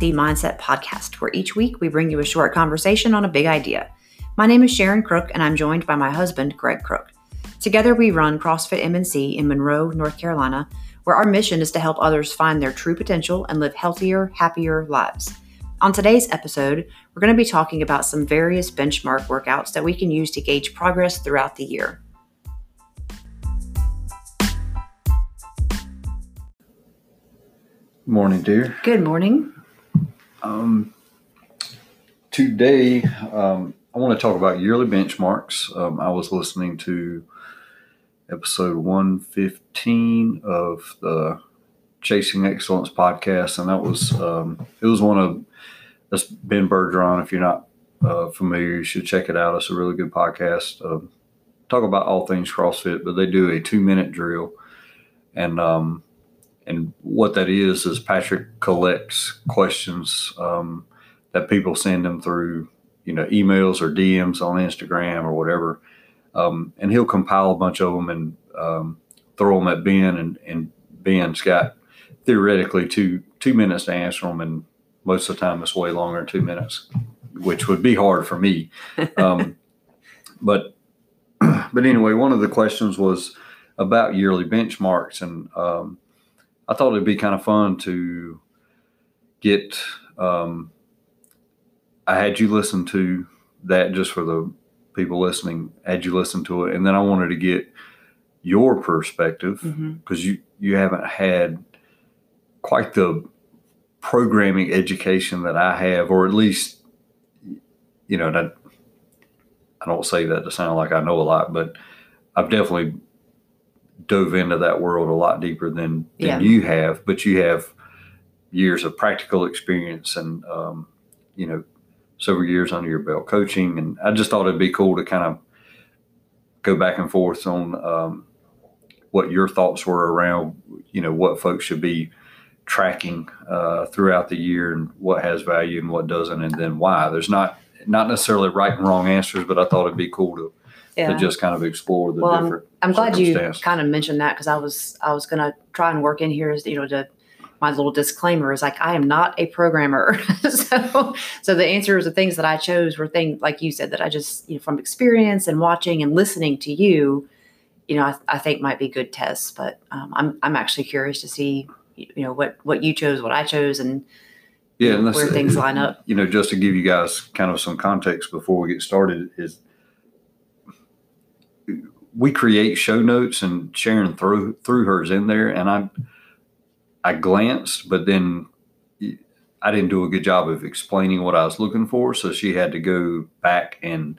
the Mindset Podcast, where each week we bring you a short conversation on a big idea. My name is Sharon Crook, and I'm joined by my husband, Greg Crook. Together, we run CrossFit MNC in Monroe, North Carolina, where our mission is to help others find their true potential and live healthier, happier lives. On today's episode, we're going to be talking about some various benchmark workouts that we can use to gauge progress throughout the year. Morning, dear. Good morning. Um, today, um, I want to talk about yearly benchmarks. Um, I was listening to episode 115 of the Chasing Excellence podcast, and that was um, it was one of that's Ben Bergeron. If you're not uh, familiar, you should check it out. It's a really good podcast. Uh, talk about all things CrossFit, but they do a two minute drill, and um, and what that is is Patrick collects questions um, that people send him through, you know, emails or DMs on Instagram or whatever, um, and he'll compile a bunch of them and um, throw them at Ben, and, and Ben's got theoretically two two minutes to answer them, and most of the time it's way longer than two minutes, which would be hard for me. Um, but but anyway, one of the questions was about yearly benchmarks, and um, I thought it'd be kind of fun to get. Um, I had you listen to that just for the people listening. Had you listen to it, and then I wanted to get your perspective because mm-hmm. you you haven't had quite the programming education that I have, or at least you know that I don't say that to sound like I know a lot, but I've definitely dove into that world a lot deeper than, than yeah. you have, but you have years of practical experience and, um, you know, several years under your belt coaching. And I just thought it'd be cool to kind of go back and forth on um, what your thoughts were around, you know, what folks should be tracking uh, throughout the year and what has value and what doesn't, and then why. There's not not necessarily right and wrong answers, but I thought it'd be cool to yeah. to just kind of explore the well, different. I'm, I'm glad you kind of mentioned that because I was I was going to try and work in here as you know to my little disclaimer is like I am not a programmer. so so the answers the things that I chose were things like you said that I just you know from experience and watching and listening to you, you know I, I think might be good tests. But um, I'm I'm actually curious to see you know what what you chose, what I chose, and yeah, and where things line up. You know, just to give you guys kind of some context before we get started is we create show notes and Sharon threw threw hers in there, and I I glanced, but then I didn't do a good job of explaining what I was looking for, so she had to go back and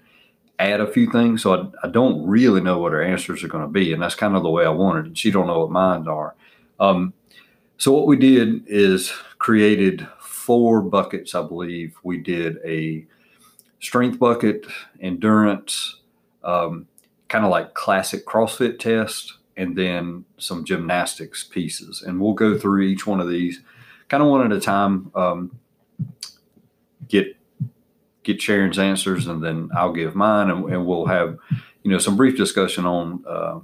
add a few things. So I, I don't really know what her answers are going to be, and that's kind of the way I wanted. And she don't know what mine are. Um, so what we did is created four buckets. I believe we did a strength bucket, endurance. Um, kind of like classic CrossFit test and then some gymnastics pieces. And we'll go through each one of these kind of one at a time. Um, get get Sharon's answers, and then I'll give mine, and, and we'll have you know some brief discussion on uh,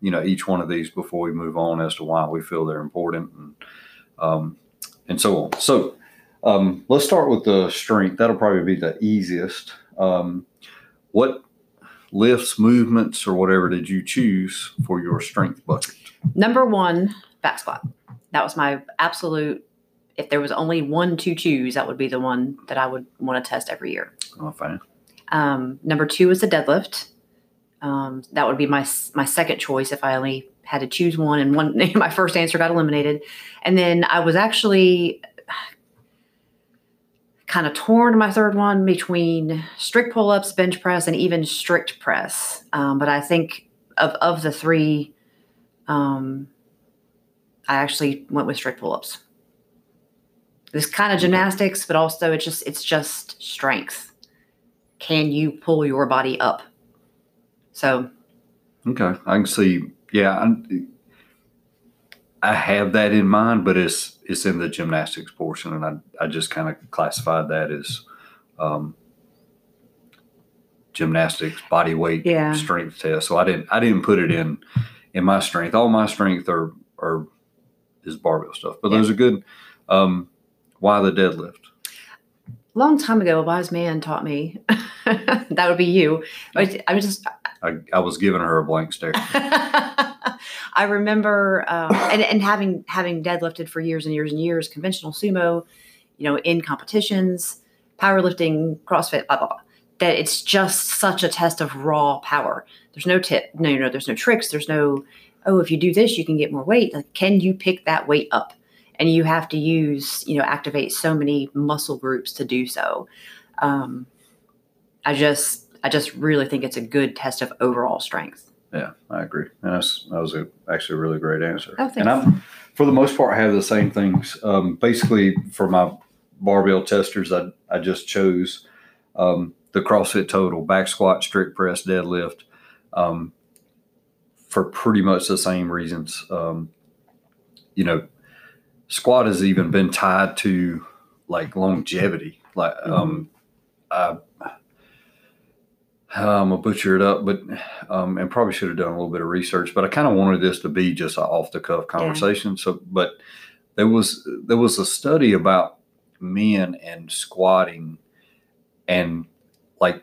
you know each one of these before we move on as to why we feel they're important and um, and so on. So um, let's start with the strength. That'll probably be the easiest. Um, what lifts, movements, or whatever did you choose for your strength bucket? Number one, back squat. That was my absolute. If there was only one to choose, that would be the one that I would want to test every year. Oh, fine. Um, number two is the deadlift. Um, that would be my my second choice if I only had to choose one, and one my first answer got eliminated. And then I was actually kind of torn my third one between strict pull ups, bench press, and even strict press. Um, but I think of, of the three, um, I actually went with strict pull ups. This kind of gymnastics, but also it's just it's just strength. Can you pull your body up? So, okay, I can see. Yeah, I'm, I have that in mind, but it's it's in the gymnastics portion, and I I just kind of classified that as um, gymnastics, body weight, yeah. strength test. So I didn't I didn't put it in in my strength. All my strength are are is barbell stuff, but yeah. those are good. Um, Why the deadlift? Long time ago, a wise man taught me. that would be you. I, I was just. I, I was giving her a blank stare. I remember um, and, and having having deadlifted for years and years and years, conventional sumo, you know, in competitions, powerlifting, CrossFit, blah blah. blah that it's just such a test of raw power. There's no tip, no, no, there's no tricks, there's no, oh, if you do this, you can get more weight. Like, can you pick that weight up? And you have to use, you know, activate so many muscle groups to do so. Um, I just, I just really think it's a good test of overall strength. Yeah, I agree. And that's, that was a, actually a really great answer. Oh, and I'm, for the most part, I have the same things. Um, basically, for my barbell testers, I, I just chose um, the CrossFit Total, back squat, strict press, deadlift, um, for pretty much the same reasons. Um, you know, squat has even been tied to like longevity. Like, Mm-hmm. um, I, I'm gonna butcher it up, but um, and probably should have done a little bit of research. But I kind of wanted this to be just an off the cuff conversation. So, but there was there was a study about men and squatting, and like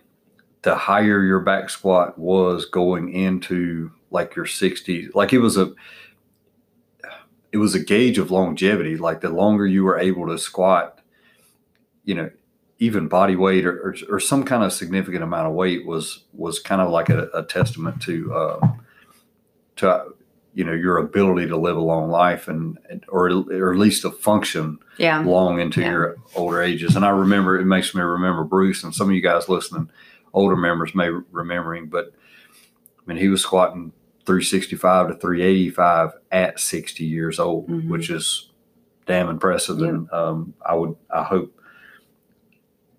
the higher your back squat was going into like your 60s, like it was a it was a gauge of longevity. Like the longer you were able to squat, you know, even body weight or, or, or some kind of significant amount of weight was was kind of like a, a testament to uh, to you know your ability to live a long life and or or at least to function Yeah. long into Yeah. your older ages. And I remember it makes me remember Bruce and some of you guys listening, older members may remembering, but I mean he was squatting 365 to 385 at 60 years old, Mhm. which is damn impressive. And um, I would I hope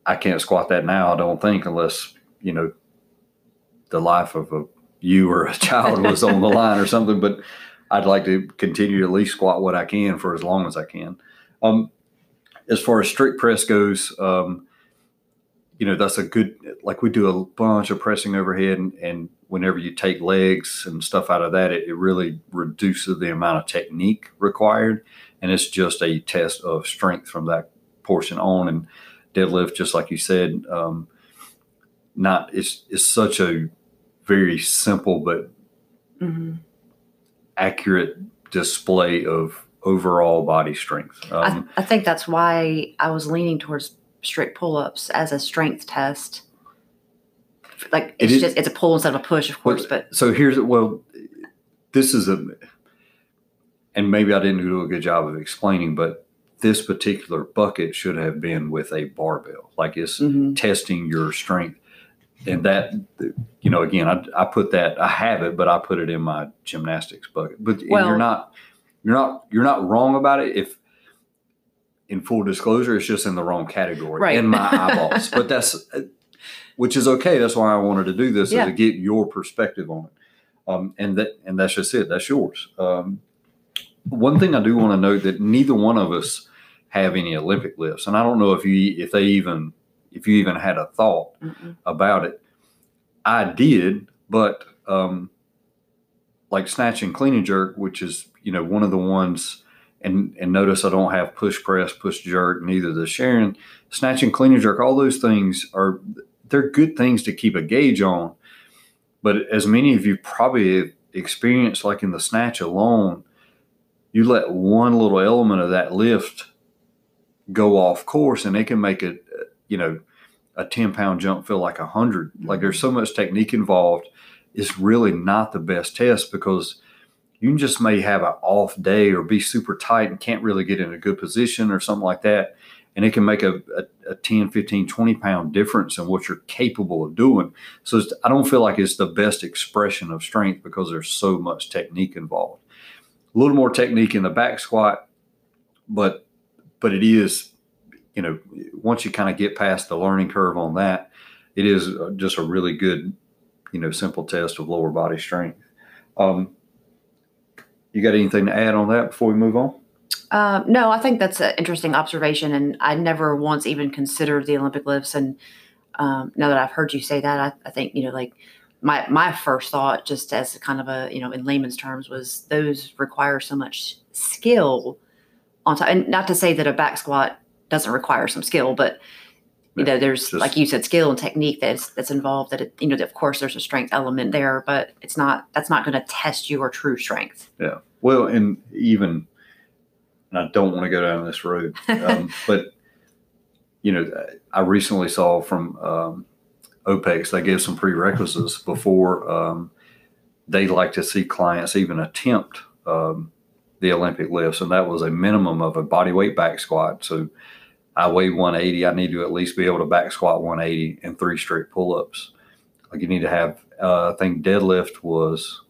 I can't squat that now. I don't think unless you know the life of a you or a child was on the line or something. But I'd like to continue to at least squat what I can for as long as I can. Um, as far as strict press goes, um, you know that's a good like we do a bunch of pressing overhead, and, and whenever you take legs and stuff out of that, it, it really reduces the amount of technique required, and it's just a test of strength from that portion on. And deadlift, just like you said, um, not it's it's such a very simple but hmm accurate display of overall body strength. Um, I, I think that's why I was leaning towards strict pull-ups as a strength test. Like It it's is- just it's a pull instead of a push, of course, but so here's well, this is a, and maybe I didn't do a good job of explaining, but this particular bucket should have been with a barbell, like it's mhm. testing your strength. And that, you know, again, I, I put that, I have it, but I put it in my gymnastics bucket. But Well- you're not, you're not, you're not wrong about it. If, in full disclosure, it's just in the wrong category Right. in my eyeballs. but that's, which is okay. That's why I wanted to do this, is Yeah. to get your perspective on it. Um, and that, and that's just it. That's yours. Um, one thing I do want to note that neither one of us have any Olympic lifts, and I don't know if you, if they even, if you even had a thought Mm-mm. about it. I did, but um, like snatch and clean and jerk, which is you know one of the ones, and and notice I don't have push press, push jerk, neither the Sharon. Snatch and clean and jerk, all those things are they're good things to keep a gauge on. But as many of you probably experienced, like in the snatch alone, you let one little element of that lift go off course, and it can make it, you know, a 10 pound jump feel like a 100 like there's so mm-hmm. much technique involved. It's really not the best test because you just may have an off day or be super tight and can't really get in a good position or something like that. And it can make a, a, a 10 15 20 pound difference in what you're capable of doing. So it's, i don't feel like it's the best expression of strength because there's so much technique involved. A little more technique in the back squat but but it is you know once you kind of get past the learning curve on that it is uh, just a really good you know simple test of lower body strength um, you got anything to add on that before we move on Um, no, I think that's an interesting observation, and I never once even considered the Olympic lifts. And um, now that I've heard you say that, I, I think you know, like my my first thought, just as kind of a you know, in layman's terms, was those require so much skill on top. And not to say that a back squat doesn't require some skill, but you know, there's just- like you said, skill and technique that's that's involved. That it, you know, of course, there's a strength element there, but it's not that's not going to test your true strength. Yeah. Well, and even, and I don't want to go down this road, um, but you know, I recently saw from um, OPEX they gave some prerequisites before um, they like to see clients even attempt um, the Olympic lifts, and that was a minimum of a body weight back squat. So I weigh 180. I need to at least be able to back squat 180 and three straight pull ups. Like you need to have, uh, I think deadlift was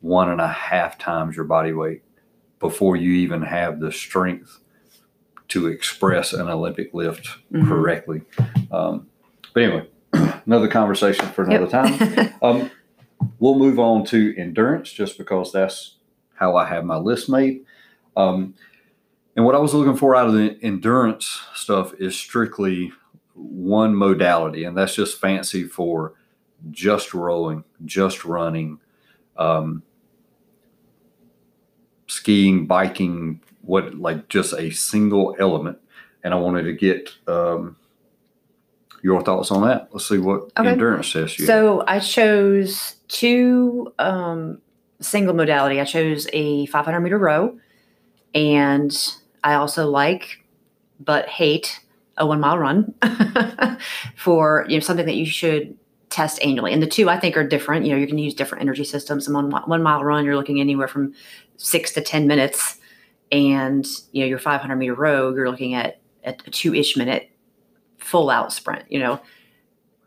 one and a half times your body weight before you even have the strength to express an Olympic lift Mhm. correctly. Um, but anyway, another conversation for another time. Um, we'll move on to endurance just because that's how I have my list made. Um, and what I was looking for out of the endurance stuff is strictly one modality, and that's just fancy for just rowing, just running, um, skiing, biking, what like just a single element. And I wanted to get um, your thoughts on that. Let's see what Okay. endurance test you have. So I chose two um, single modality. I chose a 500 meter row, and I also like, but hate, a one mile run for you know something that you should test annually. And the two I think are different. You know, you can use different energy systems. And one one mile run, you're looking anywhere from six to ten minutes, and you know your 500 meter row, you're looking at a two ish minute full out sprint. You know,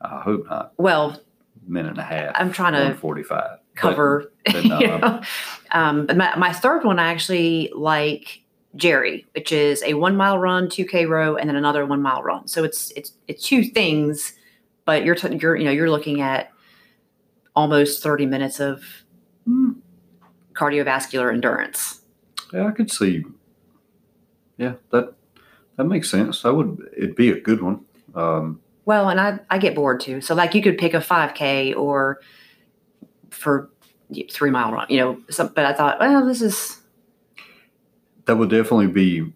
I hope not. well, Minute and a half. I'm trying to 145. Cover. but no, you know? um, but my, my third one, I actually like Jerry, which is a one mile run, two K row, and then another one mile run. So it's it's it's two things, but you're t- you're you know you're looking at almost thirty minutes of Hmm. cardiovascular endurance. Yeah, I could see. Yeah, that that makes sense. That would it'd be a good one. Um, Well, and I I get bored too. So like you could pick a five K or for three mile run, you know. Some, but I thought, well, this is that would definitely be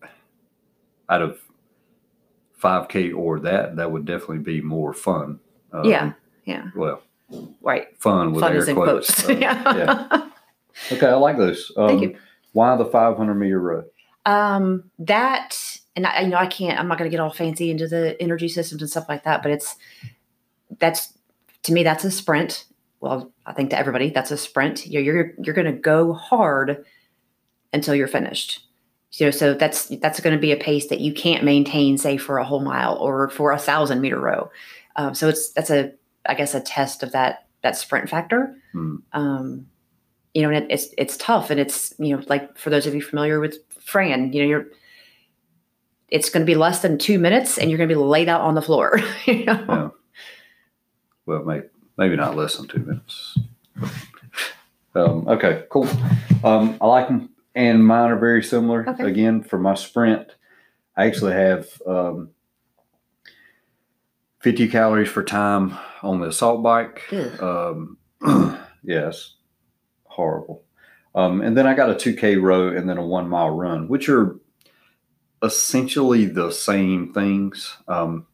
out of 5K or that. That would definitely be more fun. Um, yeah yeah Well, right. fun with Fun air quotes. quotes. Uh, yeah. yeah. Okay, I like this Um, Thank you. Why the 500 meter run Um, that and I, you know, I can't. I'm not going to get all fancy into the energy systems and stuff like that. But it's that's to me that's a sprint. Well, I think to everybody that's a sprint. You're you're, you're going to go hard until you're finished. You know, so that's that's going to be a pace that you can't maintain, say, for a whole mile or for a thousand meter row. Um, so it's that's a I guess a test of that that sprint factor. Hmm. Um, you know, and it, it's it's tough, and it's you know like for those of you familiar with Fran, you know, you're it's going to be less than two minutes, and you're going to be laid out on the floor. you know? Yeah. Well, maybe, maybe not less than two minutes. Um, okay, cool. Um, I like them, and mine are very similar. Okay. Again, for my sprint, I actually have um, 50 calories for time on the assault bike. Um, yes, horrible. Um, and then I got a 2K row and then a one mile run, which are essentially the same things. Um,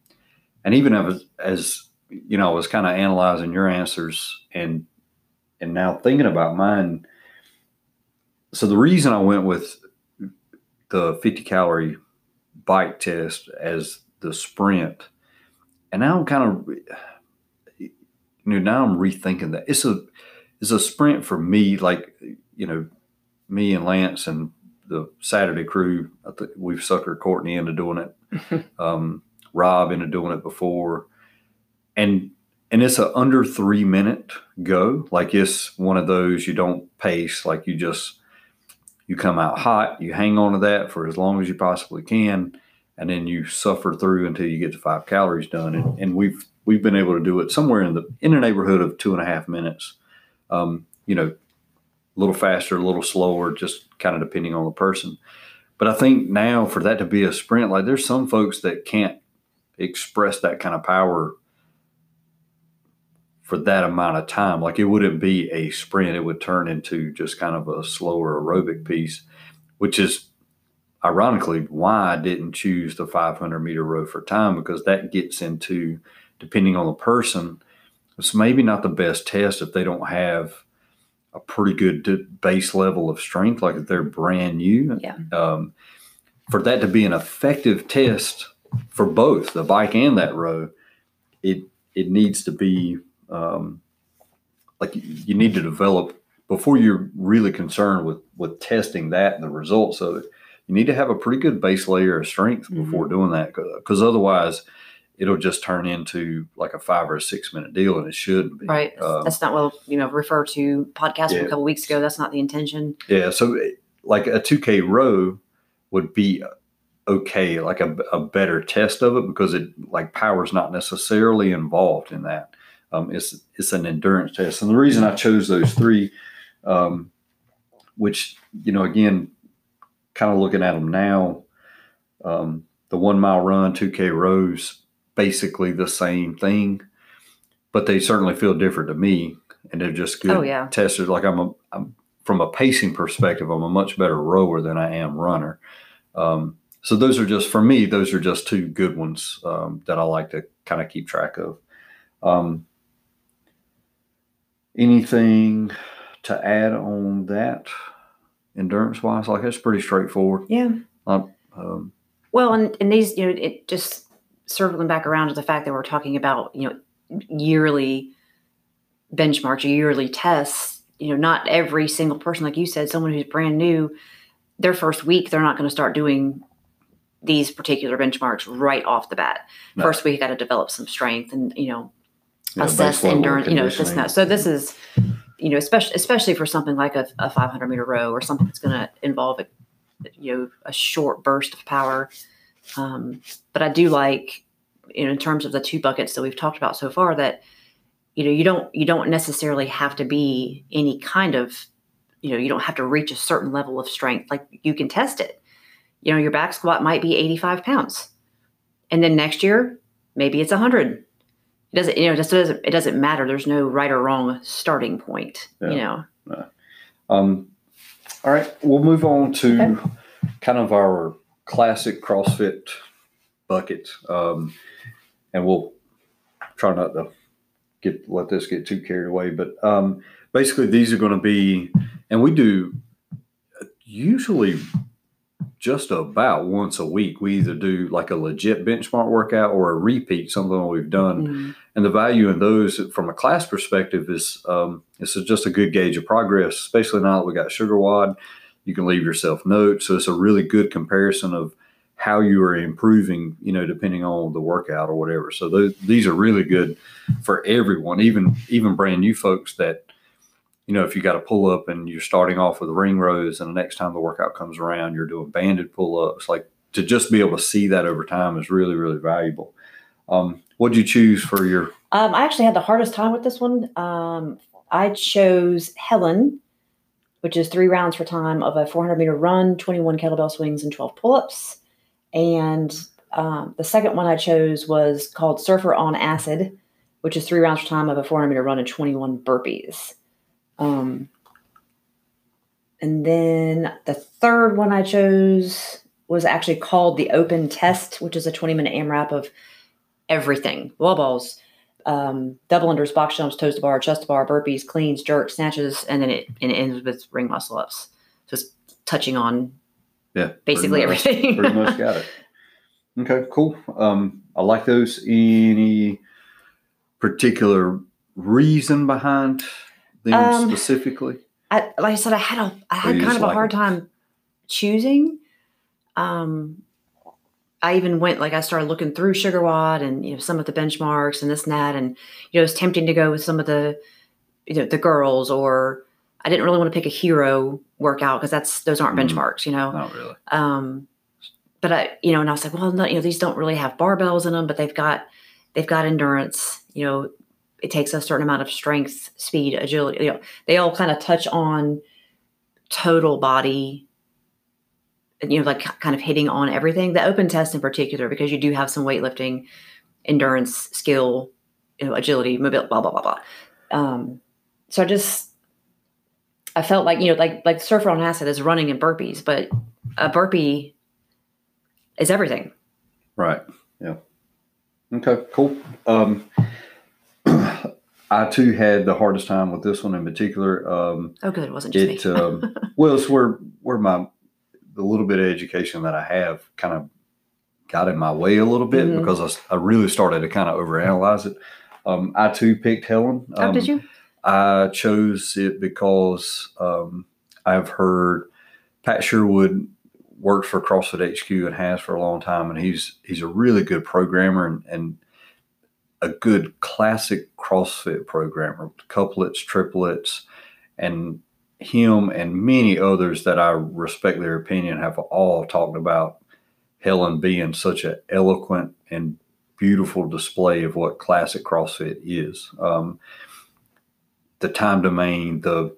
and even as, as you know, I was kind of analyzing your answers and and now thinking about mine. So the reason I went with the 50 calorie bike test as the sprint, and now I'm kind of you know now I'm rethinking that. It's a it's a sprint for me like you know me and Lance and the Saturday crew. I think we've suckered Courtney into doing it. Um, Rob into doing it before and and it's a under three minute go. Like it's one of those you don't pace like you just you come out hot you hang on to that for as long as you possibly can and then you suffer through until you get to five calories done. And, and we've we've been able to do it somewhere in the in the neighborhood of two and a half minutes. Um, you know a little faster a little slower just kind of depending on the person. But i think now for that to be a sprint like there's some folks that can't express that kind of power for that amount of time like it wouldn't be a sprint it would turn into just kind of a slower aerobic piece which is ironically why I didn't choose the 500 meter row for time because that gets into depending on the person. It's maybe not the best test if they don't have a pretty good base level of strength, like if they're brand new. Yeah. Um, for that to be an effective test for both the bike and that row, it it needs to be um, like you need to develop before you're really concerned with with testing that and the results of it. You need to have a pretty good base layer of strength Mhm. before doing that, because otherwise, it'll just turn into like a five or a six minute deal, and it shouldn't be. Right. Um, That's not what you know refer to podcast from a couple weeks ago. That's not the intention. Yeah, so eh, like a 2K row would be okay, like a, a better test of it because it like power's not necessarily involved in that. Um, it's it's an endurance test, and the reason I chose those three, um, which you know, again, kind of looking at them now, um, the one mile run, 2K rows, basically the same thing, but they certainly feel different to me, and they're just good Oh, yeah. testers. Like I'm a I'm from a pacing perspective, I'm a much better rower than I am runner. Um, so those are just for me. Those are just two good ones um, that I like to kind of keep track of. Um, anything to add on that endurance wise? Like that's pretty straightforward. Yeah. Um, Well, and, and these, you know, it just circling back around to the fact that we're talking about, you know, yearly benchmarks or yearly tests. You know, not every single person, like you said, someone who's brand new, their first week, they're not going to start doing these particular benchmarks right off the bat. No. First week, got to develop some strength and, you know, know, assess endurance, you know, this and that. So this is, you know, especially especially for something like a, a 500 meter row or something that's going to involve a, you know, a short burst of power. Um, but I do like, you know, in terms of the two buckets that we've talked about so far, that you know, you don't you don't necessarily have to be any kind of, you know, you don't have to reach a certain level of strength. Like you can test it. You know, your back squat might be 85 pounds, and then next year maybe it's 100 it doesn't you know it just doesn't it doesn't matter there's no right or wrong starting point you Yeah. know Um, all right, we'll move on to Okay. kind of our classic CrossFit bucket, um, and we'll try not to get let this get too carried away. But um, basically, these are going to be, and we do usually just about once a week. We either do like a legit benchmark workout or a repeat, something we've done. Mm, And the value in those, from a class perspective, is um, it's just a good gauge of progress. Especially now that we got SugarWOD, you can leave yourself notes. So it's a really good comparison of how you are improving. You know, depending on the workout or whatever. So those, these are really good for everyone, even even brand new folks that. You know, if you got a pull up and you're starting off with ring rows, and the next time the workout comes around, you're doing banded pull ups, like to just be able to see that over time is really, really valuable. Um, what'd you choose for your um, i actually had the hardest time with this one. Um, i chose helen which is three rounds for time of a 400 meter run 21 kettlebell swings and 12 pull-ups. And um, the second one i chose was called surfer on acid which is three rounds for time of a 400 meter run and 21 burpees um, and then the third one I chose was actually called the Open Test, which is a 20 minute AMRAP of everything wall balls, um, double unders, box jumps, toes to bar, chest to bar, burpees, cleans, jerks, snatches, and then it, and it ends with ring muscle ups. Just touching on Yeah, basically pretty much- everything. pretty much got it. Okay, cool. Um, I like those. Any particular reason behind them Um, specifically? I, like I said, I had a I had kind of a like hard them? time choosing. Um, I even went like I started looking through SugarWOD and you know some of the benchmarks and this and that, and you know it's tempting to go with some of the you know the girls or I didn't really want to pick a hero workout because that's those aren't Mhm. benchmarks, you know. Not really. Um, but I, you know, and I was like, well, no, you know, these don't really have barbells in them, but they've got they've got endurance. You know, it takes a certain amount of strength, speed, agility. You know, they all kind of touch on total body. You know, like kind of hitting on everything. The open test in particular, because you do have some weightlifting, endurance, skill, you know, agility, mobility, blah blah blah blah. Um, so I just I felt like you know, like like surfer on acid is running and burpees, but a burpee is everything. Right. Yeah. Okay. Cool. Um, I too had the hardest time with this one in particular. Um, Oh, good. It wasn't just it me. um, well, it's where where my the little bit of education that I have kind of got in my way a little bit Mhm. because I really started to kind of overanalyze it. Um, I too picked Helen. oh, Um, did you? I chose it because um, I've heard Pat Sherwood works for CrossFit HQ and has for a long time, and he's he's a really good programmer and, and a good classic CrossFit programmer, couplets, triplets, and him and many others that I respect their opinion have all talked about Helen being such an eloquent and beautiful display of what classic CrossFit is. Um, the time domain, the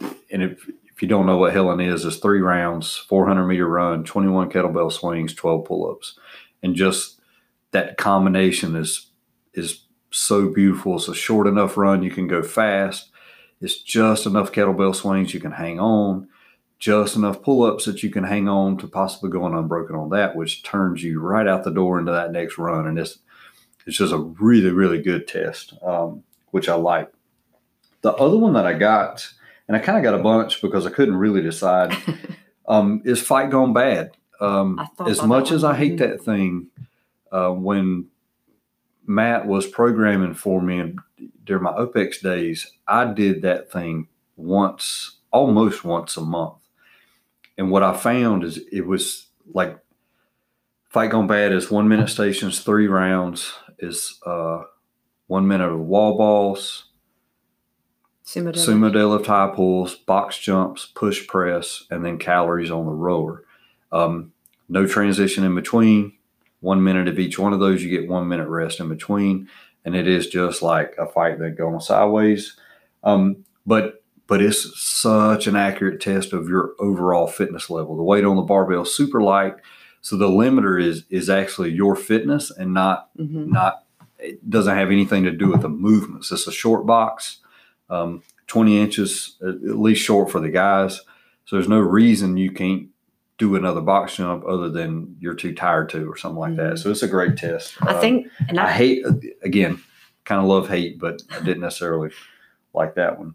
and if if you don't know what Helen is, it's three rounds, 400 meter run, 21 kettlebell swings, 12 pull ups, and just that combination is is so beautiful. It's a short enough run you can go fast. It's just enough kettlebell swings you can hang on, just enough pull ups that you can hang on to possibly going unbroken on that, which turns you right out the door into that next run. And it's it's just a really really good test, um, which I like. The other one that I got, and I kind of got a bunch because I couldn't really decide, um, is Fight Gone Bad. Um, as much as I hate that thing, uh, when Matt was programming for me during my OPEX days, I did that thing once, almost once a month. And what I found is it was like Fight Gone Bad is one minute stations, three rounds, is uh, one minute of wall balls, Sumo. sumo deadlift high pulls, box jumps, push press, and then calories on the rower. Um, no transition in between. One minute of each one of those, you get one minute rest in between, and it is just like a fight that going sideways. Um, but but it's such an accurate test of your overall fitness level. The weight on the barbell is super light, so the limiter is is actually your fitness and not Mhm. not it doesn't have anything to do with the movements. It's a short box, um, 20 inches at least short for the guys. So there's no reason you can't do another box jump other than you're too tired to or something like that. So it's a great test. I Um, think, and I I, hate again, kind of love hate, but I didn't necessarily like that one.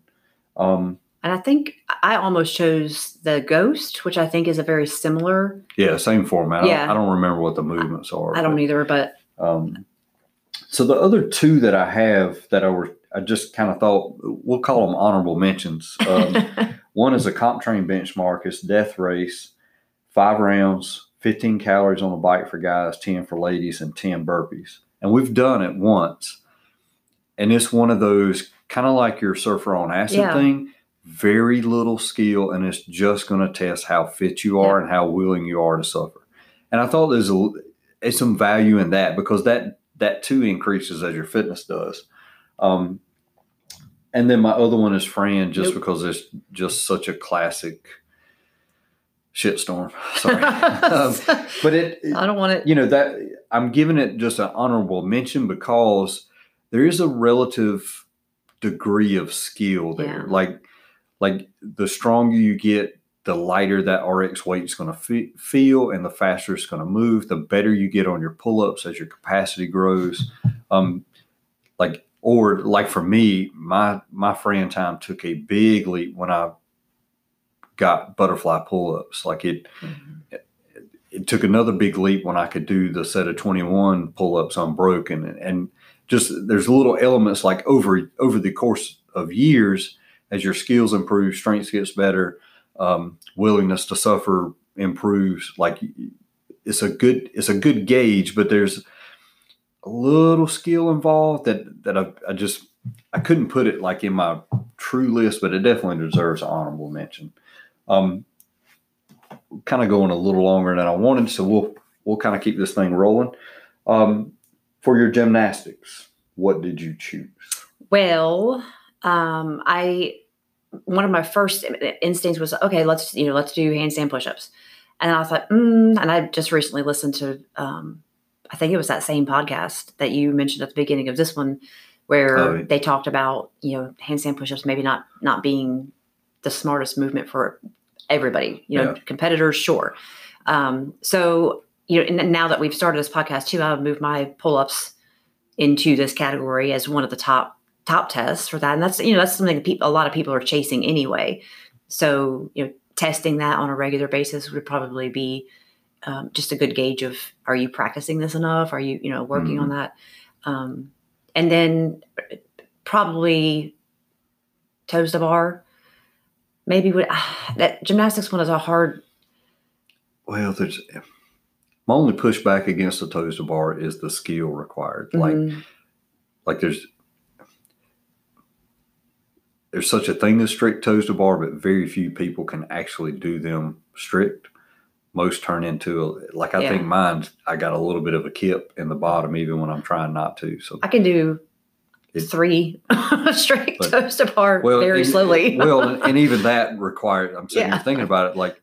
Um, and I think I almost chose the Ghost, which I think is a very similar. yeah, same format. I, Yeah. don't, I don't remember what the movements are. I don't but- either, but Um, so the other two that I have that I were I just kind of thought we'll call them honorable mentions. Um, one is a CompTrain benchmark. It's death race, five rounds, 15 calories on the bike for guys, 10 for ladies, and 10 burpees. And we've done it once. And it's one of those kind of like your surfer on acid Yeah. thing. Very little skill, and it's just going to test how fit you are and how willing you are to suffer. And I thought there's a it's some value in that because that that too increases as your fitness does. Um, and then my other one is Fran, just Nope. because it's just such a classic shitstorm. Sorry, um, but it, it- I don't want it. you know that I'm giving it just an honorable mention because there is a relative degree of skill there. Yeah. Like like the stronger you get, the lighter that RX weight is going to fe- feel, and the faster it's going to move. The better you get on your pull ups as your capacity grows. Um, like or like for me, my my Fran time took a big leap when I got butterfly pull ups. Like it Mhm. it took another big leap when I could do the set of 21 pull-ups unbroken and, and just there's little elements like over over the course of years as your skills improve strength gets better um, willingness to suffer improves like it's a good it's a good gauge but there's a little skill involved that that I, I just I couldn't put it like in my true list but it definitely deserves an honorable mention um, kind of going a little longer than I wanted, so we'll we'll kind of keep this thing rolling. Um, for your gymnastics, what did you choose? Well, um, I one of my first instincts was okay. Let's you know let's do handstand push-ups, and I thought, mm, and I just recently listened to, um, I think it was that same podcast that you mentioned at the beginning of this one, where Oh, yeah. they talked about you know handstand push-ups maybe not not being the smartest movement for everybody. You know, Yeah. competitors, sure. Um, so you know, and now that we've started this podcast too, I've moved my pull ups into this category as one of the top top tests for that, and that's you know that's something people, a lot of people are chasing anyway. So you know, testing that on a regular basis would probably be um, just a good gauge of are you practicing this enough? Are you you know working Mhm. on that? Um, and then probably toes to bar. Maybe would that gymnastics one is a hard. Well, there's my only pushback against the toes to bar is the skill required. Like Mhm. like there's there's such a thing as strict toes to bar, but very few people can actually do them strict. Most turn into a, like I Yeah. think mine. I got a little bit of a kip in the bottom, even when I'm trying not to. So I can do three straight But- toes to bar very and- slowly. well, and, even that required. I'm sitting Yeah. here thinking about it. Like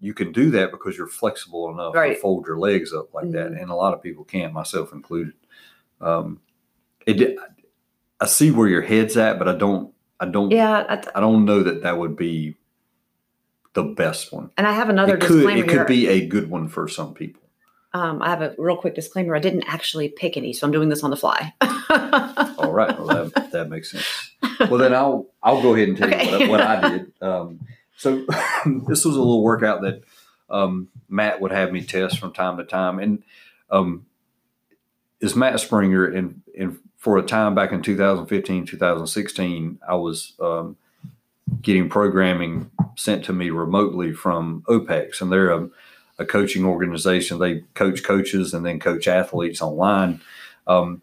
you can do that because you're flexible enough Right. to fold your legs up like that, Mhm. and a lot of people can't, myself included. Um, it. I see where your head's at, but I don't. I don't. yeah, I- I don't know that that would be the best one. and I have another it could. disclaimer It could be a good one for some people. Um, I have a real quick disclaimer. I didn't actually pick any, so I'm doing this on the fly. All right. Well, that, that makes sense. Well, then I'll I'll go ahead and tell Okay. you what, I- what I did. Um, so this was a little workout that um, Matt would have me test from time to time, and um, is Matt Springer. And and for a time back in 2015, 2016, I was um, getting programming sent to me remotely from OPEX, and they're a, a coaching organization. They coach coaches and then coach athletes online. Um,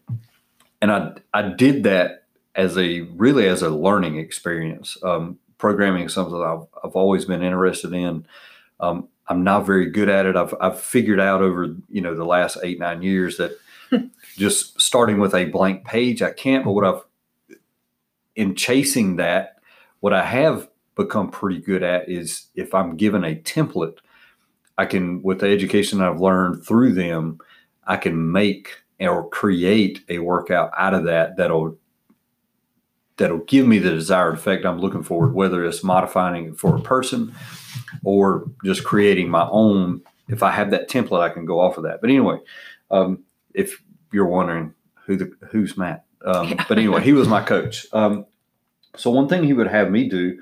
and I I did that as a really as a learning experience. Um, programming is something I've, I've always been interested in. Um, I'm not very good at it. I've I've figured out over you know the last eight nine years that just starting with a blank page I can't. But what I've in chasing that, what I have become pretty good at is if I'm given a template, I can with the education I've learned through them, I can make or create a workout out of that that'll that'll give me the desired effect I'm looking for, whether it's modifying it for a person or just creating my own. If I have that template, I can go off of that. But anyway, um, if you're wondering who the who's Matt, um, Yeah. but anyway, he was my coach. Um, so one thing he would have me do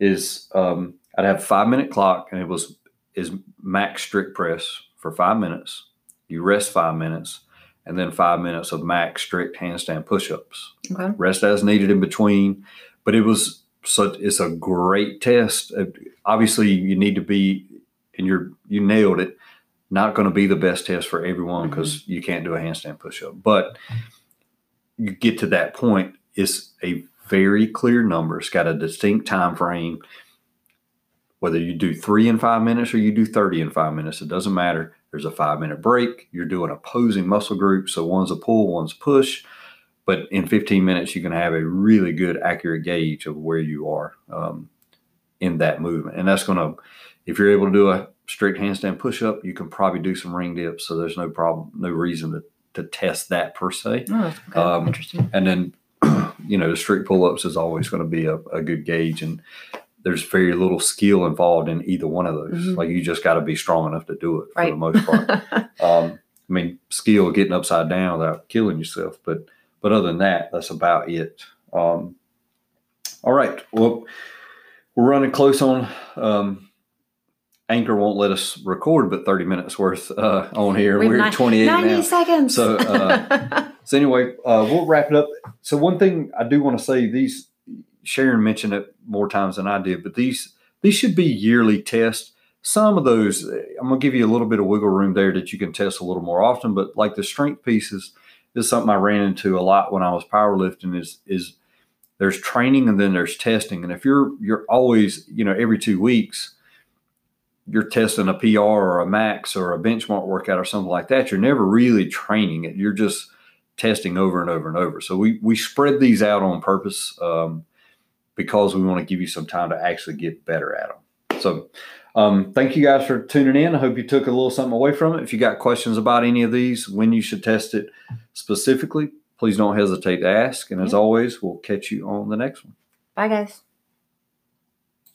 is um, I'd have a five minute clock, and it was is max strict press for five minutes. You rest five minutes, and then five minutes of max strict handstand push-ups. okay. Rest as needed in between, but it was such. It's a great test. Uh, Obviously, you need to be, and you're you nailed it. Not going to be the best test for everyone because you can't do a handstand push-up, but you get to that point. It's a very clear number. It's got a distinct time frame. Whether you do three in five minutes or you do 30 in five minutes, it doesn't matter. There's a five minute break. You're doing opposing muscle groups. So one's a pull, one's push. But in 15 minutes, you can have a really good, accurate gauge of where you are um, in that movement. And that's going to, if you're able to do a strict handstand push up, you can probably do some ring dips. So there's no problem, no reason to, to test that per se. Oh, okay. Um, Interesting. And then, you know, the strict pull ups is always going to be a, a good gauge. And there's very little skill involved in either one of those. Mhm. Like you just got to be strong enough to do it for Right. the most part. um, I mean, skill getting upside down without killing yourself. But, but other than that, that's about it. Um, all right. Well, we're running close on, um, Anchor won't let us record, but 30 minutes worth uh, on here. We're at 28 90 now. seconds. So, uh, So anyway, uh, we'll wrap it up. So one thing I do want to say, these Sharon mentioned it more times than I did, but these these should be yearly tests. Some of those, I'm gonna give you a little bit of wiggle room there that you can test a little more often. But like the strength pieces is something I ran into a lot when I was powerlifting. Is is there's training and then there's testing, and if you're you're always you know every two weeks you're testing a PR or a max or a benchmark workout or something like that, you're never really training it. You're just testing over and over and over. So we we spread these out on purpose um, because we want to give you some time to actually get better at them. So um, thank you guys for tuning in. I hope you took a little something away from it. If you got questions about any of these, when you should test it specifically, please don't hesitate to ask. And as Yeah. always, we'll catch you on the next one. Bye, guys.